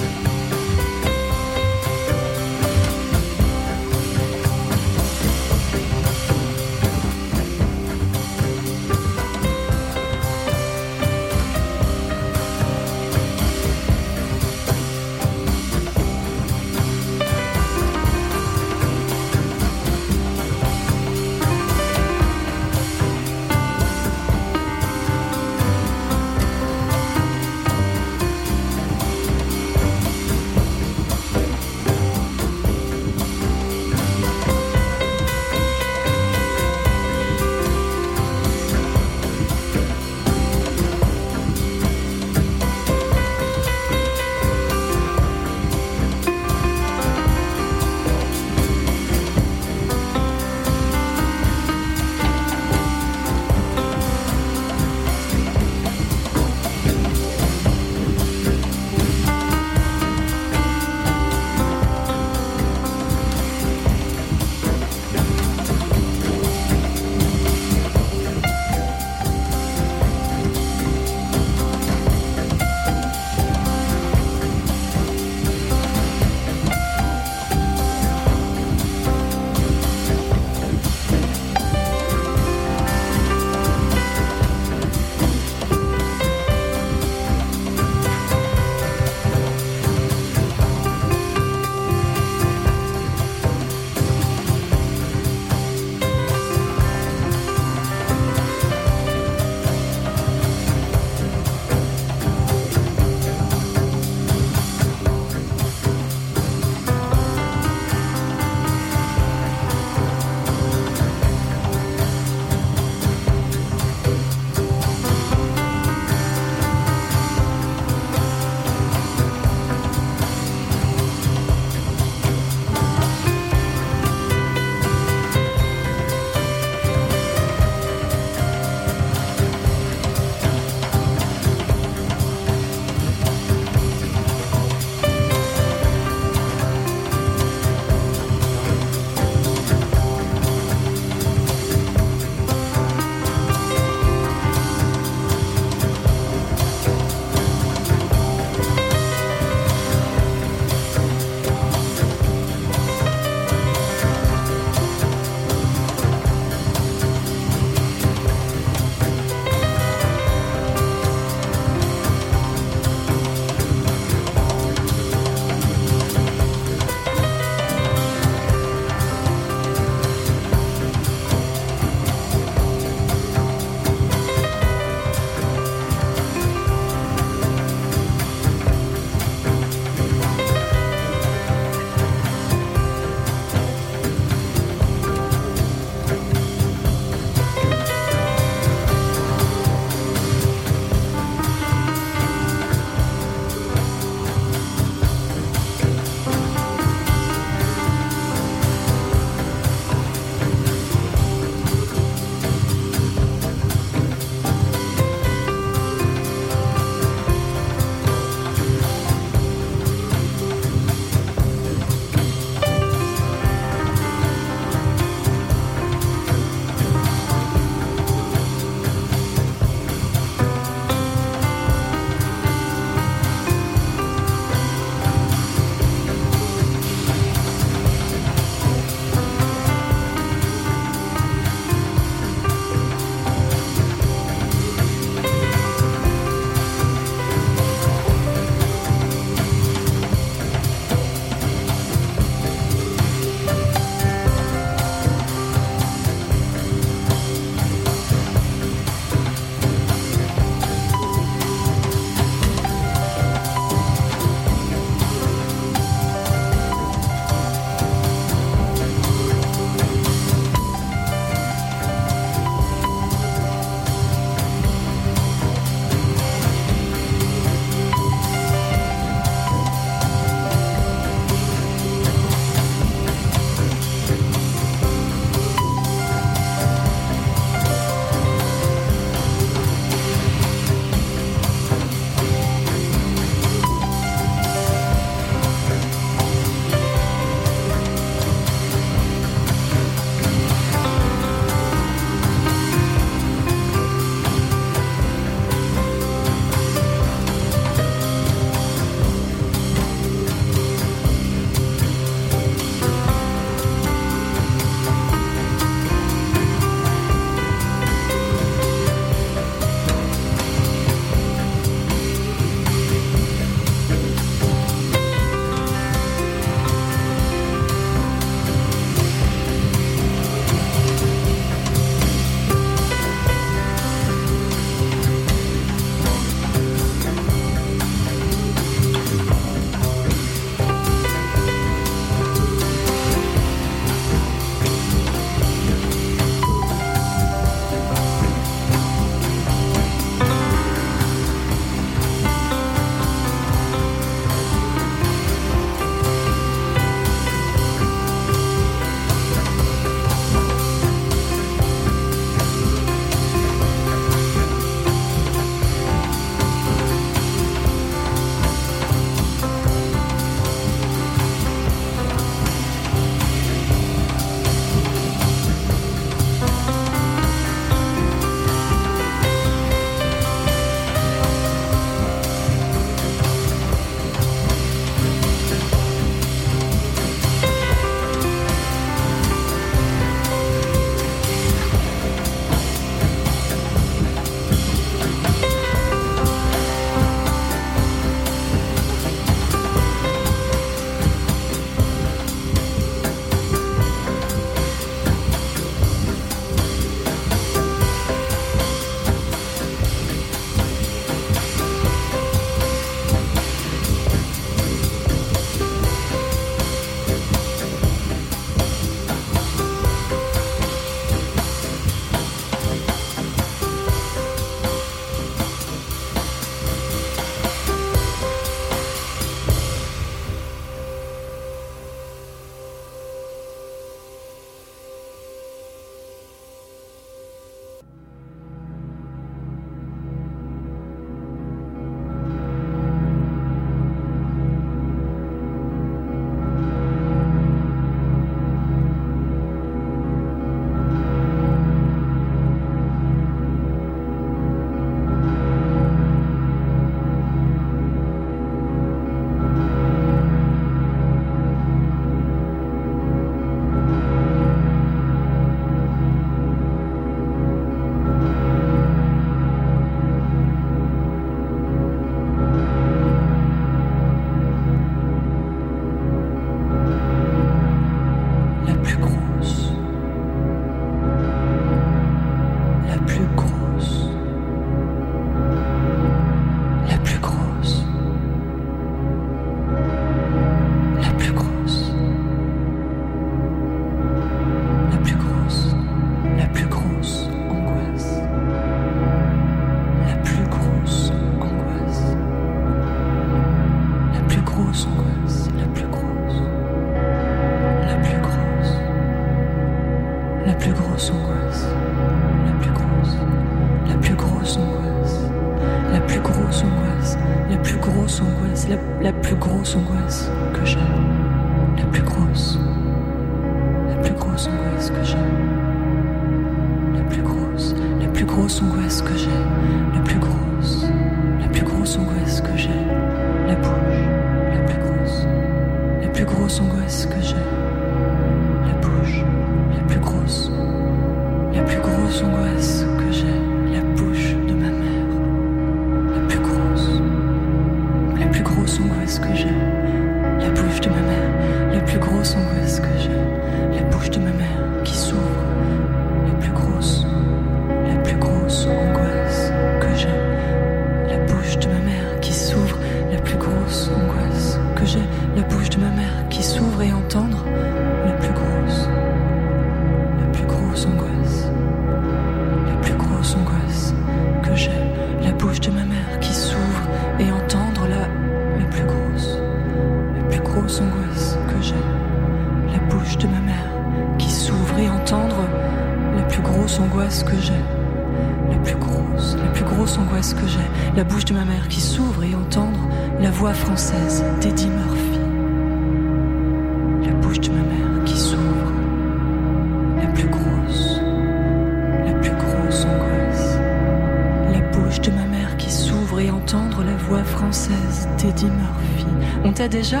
Speaker 17: On t'a déjà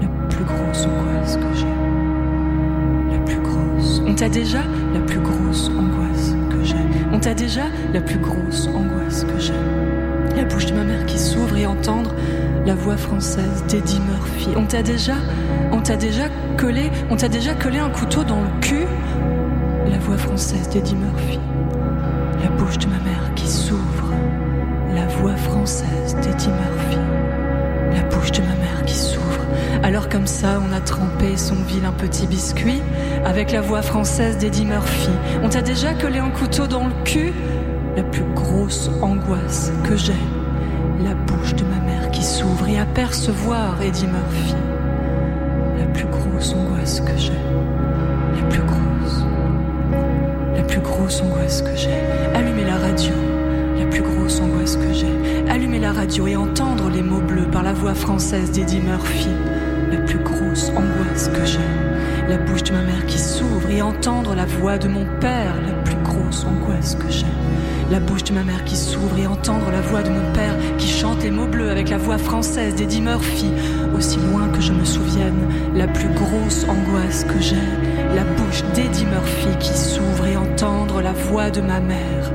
Speaker 17: la plus grosse angoisse que j'ai, la plus grosse. On t'a déjà la plus grosse angoisse que j'ai. On t'a déjà la plus grosse angoisse que j'ai. La bouche de ma mère qui s'ouvre et entendre la voix française d'Eddie Murphy. On t'a déjà, on t'a déjà collé, on t'a déjà collé un couteau dans le cul. La voix française d'Eddie Murphy. La bouche de ma mère qui s'ouvre. La voix française d'Eddie Murphy. La bouche de ma mère qui s'ouvre. Alors comme ça, on a trempé son vilain petit biscuit avec la voix française d'Eddie Murphy. On t'a déjà collé un couteau dans le cul? La plus grosse angoisse que j'ai. La bouche de ma mère qui s'ouvre et apercevoir Eddie Murphy. La plus grosse angoisse que j'ai. La plus grosse. La plus grosse angoisse que j'ai. Allumer la radio. La plus grosse angoisse que j'ai. Allumer la radio et entendre les mots bleus par la voix française d'Eddie Murphy. La plus grosse angoisse que j'ai. La bouche de ma mère qui s'ouvre et entendre la voix de mon père. La plus grosse angoisse que j'ai. La bouche de ma mère qui s'ouvre et entendre la voix de mon père qui chante les mots bleus avec la voix française d'Eddie Murphy. Aussi loin que je me souvienne, la plus grosse angoisse que j'ai. La bouche d'Eddie Murphy qui s'ouvre et entendre la voix de ma mère.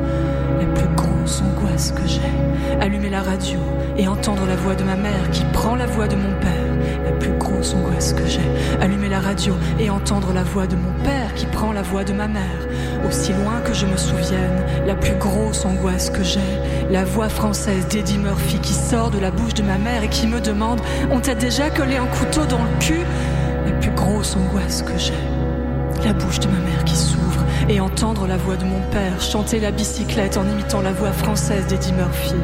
Speaker 17: La plus grosse angoisse que j'ai. Allumer la radio et entendre la voix de ma mère qui prend la voix de mon père. La plus grosse angoisse que j'ai. Allumer la radio et entendre la voix de mon père qui prend la voix de ma mère. Aussi loin que je me souvienne, la plus grosse angoisse que j'ai. La voix française d'Eddie Murphy qui sort de la bouche de ma mère et qui me demande On t'a déjà collé un couteau dans le cul? La plus grosse angoisse que j'ai. La bouche de ma mère qui s'ouvre et entendre la voix de mon père chanter la bicyclette en imitant la voix française d'Eddie Murphy.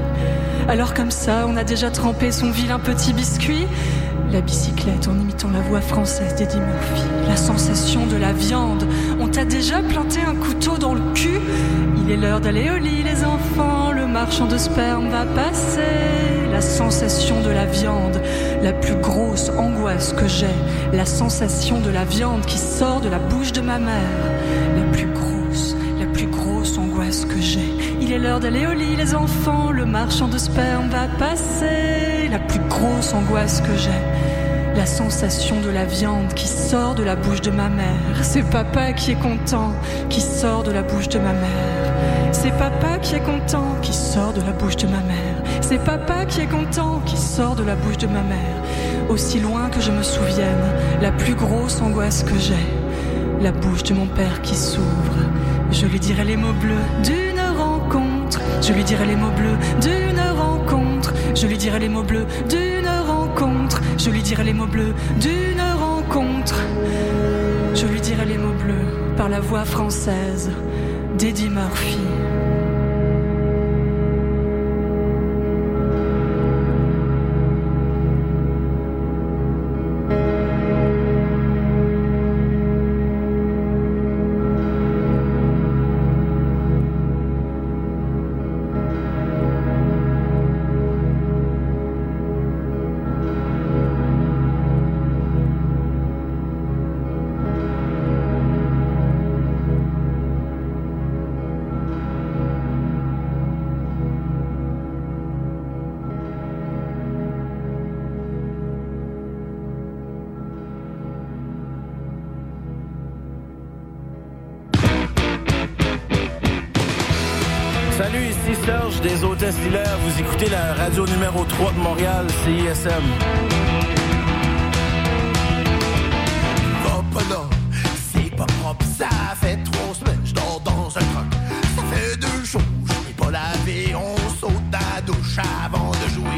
Speaker 17: Alors comme ça, on a déjà trempé son vilain petit biscuit? La bicyclette en imitant la voix française d'Eddie Murphy. La sensation de la viande. On t'a déjà planté un couteau dans le cul? Il est l'heure d'aller au lit, les enfants. Le marchand de sperme va passer. La sensation de la viande. La plus grosse angoisse que j'ai. La sensation de la viande qui sort de la bouche de ma mère. La plus grosse, la plus grosse angoisse que j'ai. Il est l'heure d'aller au lit, les enfants. Le marchand de sperme va passer. La plus grosse angoisse que j'ai. La sensation de la viande qui sort de la bouche de ma mère. C'est papa qui est content, qui sort de la bouche de ma mère. C'est papa qui est content, qui sort de la bouche de ma mère. C'est papa qui est content, qui sort de la bouche de ma mère. Aussi loin que je me souvienne, la plus grosse angoisse que j'ai. La bouche de mon père qui s'ouvre. Je lui dirai les mots bleus d'une rencontre. Je lui dirai les mots bleus d'une rencontre. Je lui dirai les mots bleus d'une rencontre. Je lui dirai les mots bleus d'une rencontre. Je lui dirai les mots bleus par la voix française d'Eddie Murphy.
Speaker 18: 3 de Montréal, CISM.
Speaker 19: Va pas là, c'est pas propre, ça fait trois semaines, je dors dans un truck. Ça fait deux jours, je n'ai pas lavé, on saute dans la douche avant de jouer.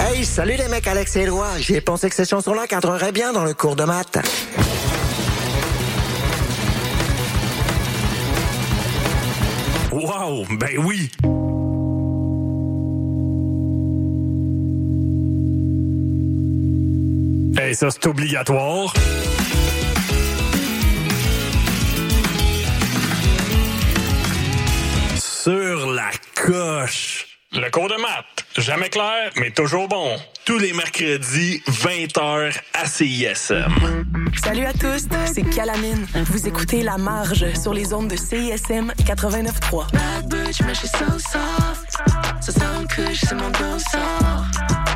Speaker 20: Hey, salut les mecs, Alex et Éloi. J'ai pensé que ces chansons-là cadreraient bien dans le cours de maths.
Speaker 7: Ben oui! Hey, ça c'est obligatoire. Sur la coche. Le cours de maths, jamais clair, mais toujours bon. Tous les mercredis, 20h à CISM.
Speaker 21: Salut à tous, c'est Calamine. Vous écoutez La Marge sur les ondes de CISM 89.3.
Speaker 16: Bad bitch, mais je suis so soft. Ça sonne que c'est mon dos sort.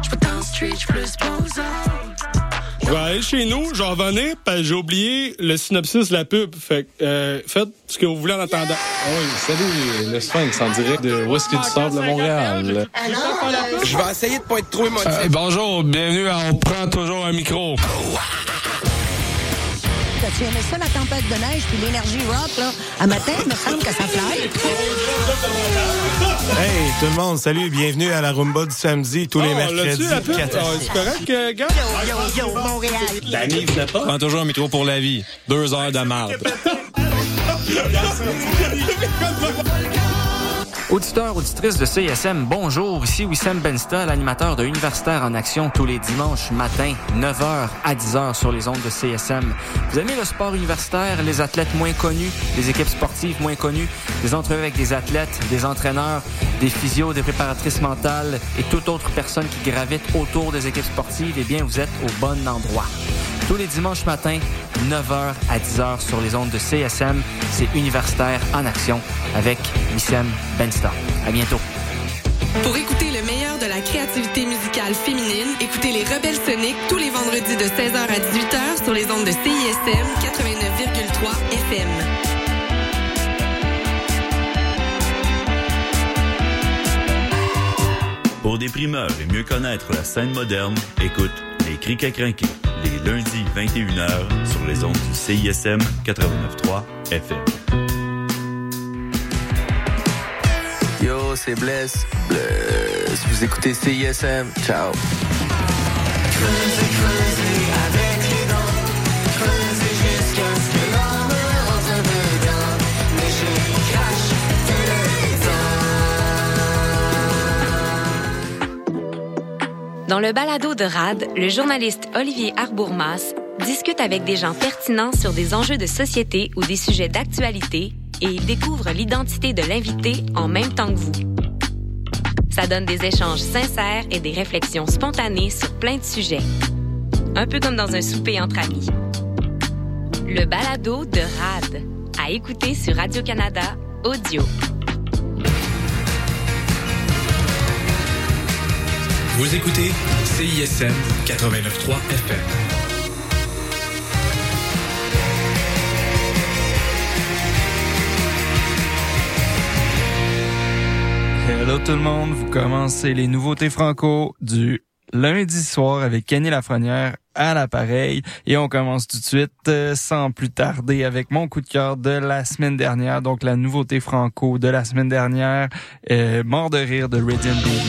Speaker 16: Je dans le street, je plus beaux
Speaker 22: Je vais aller chez nous, je vais revenir, parce que j'ai oublié le synopsis de la pub. Fait que, euh, faites ce que vous voulez en attendant.
Speaker 9: Oui, salut, le Sphinx en direct de Whisky du Sable de Montréal?
Speaker 23: Je vais essayer de pas être trop émotif.
Speaker 9: Euh, bonjour, bienvenue à On prend toujours un micro.
Speaker 2: Tu aimais ça, la tempête de neige, puis l'énergie rock, là? À matin, il me semble que ça fly.
Speaker 24: Hey, tout le monde, salut, bienvenue à la Rumba du samedi, tous les
Speaker 22: Oh,
Speaker 24: mercredis.
Speaker 22: la
Speaker 24: six.
Speaker 22: c'est correct, euh, gars?
Speaker 2: Yo, yo, yo, Montréal.
Speaker 9: Danny, vous pas? Prends toujours un micro pour la vie. Deux heures de marde.
Speaker 25: Auditeurs, auditrices de CSM, bonjour. Ici Wissam Bensta, l'animateur de Universitaire en Action tous les dimanches matin, 9h à 10h sur les ondes de CSM. Vous aimez le sport universitaire, les athlètes moins connus, les équipes sportives moins connues, des entrevues avec des athlètes, des entraîneurs, des physios, des préparatrices mentales et toute autre personne qui gravite autour des équipes sportives, eh bien, vous êtes au bon endroit. Tous les dimanches matins, 9h à 10h sur les ondes de CSM, c'est Universitaire en Action avec Wissem À bientôt.
Speaker 21: Pour écouter le meilleur de la créativité musicale féminine, écoutez les Rebelles Soniques tous les vendredis de 16h à 18h sur les ondes de CISM 89,3 FM.
Speaker 26: Pour des primeurs et mieux connaître la scène moderne, écoute Les Crics à crinquer, les lundis 21h sur les ondes du CISM 89.3 FM.
Speaker 27: Yo, c'est Bless. Bless. Vous écoutez CISM. Ciao.
Speaker 28: Dans le balado de RAD, le journaliste Olivier Arbourmas discute avec des gens pertinents sur des enjeux de société ou des sujets d'actualité et il découvre l'identité de l'invité en même temps que vous. Ça donne des échanges sincères et des réflexions spontanées sur plein de sujets. Un peu comme dans un souper entre amis. Le balado de RAD, à écouter sur Radio-Canada Audio.
Speaker 29: Vous écoutez CISM 89.3 FM.
Speaker 30: Hello tout le monde, vous commencez les nouveautés franco du lundi soir avec Kenny Lafrenière à l'appareil et on commence tout de suite euh, sans plus tarder avec mon coup de cœur de la semaine dernière, donc la nouveauté franco de la semaine dernière, euh, Mort de rire de Radiant Baby.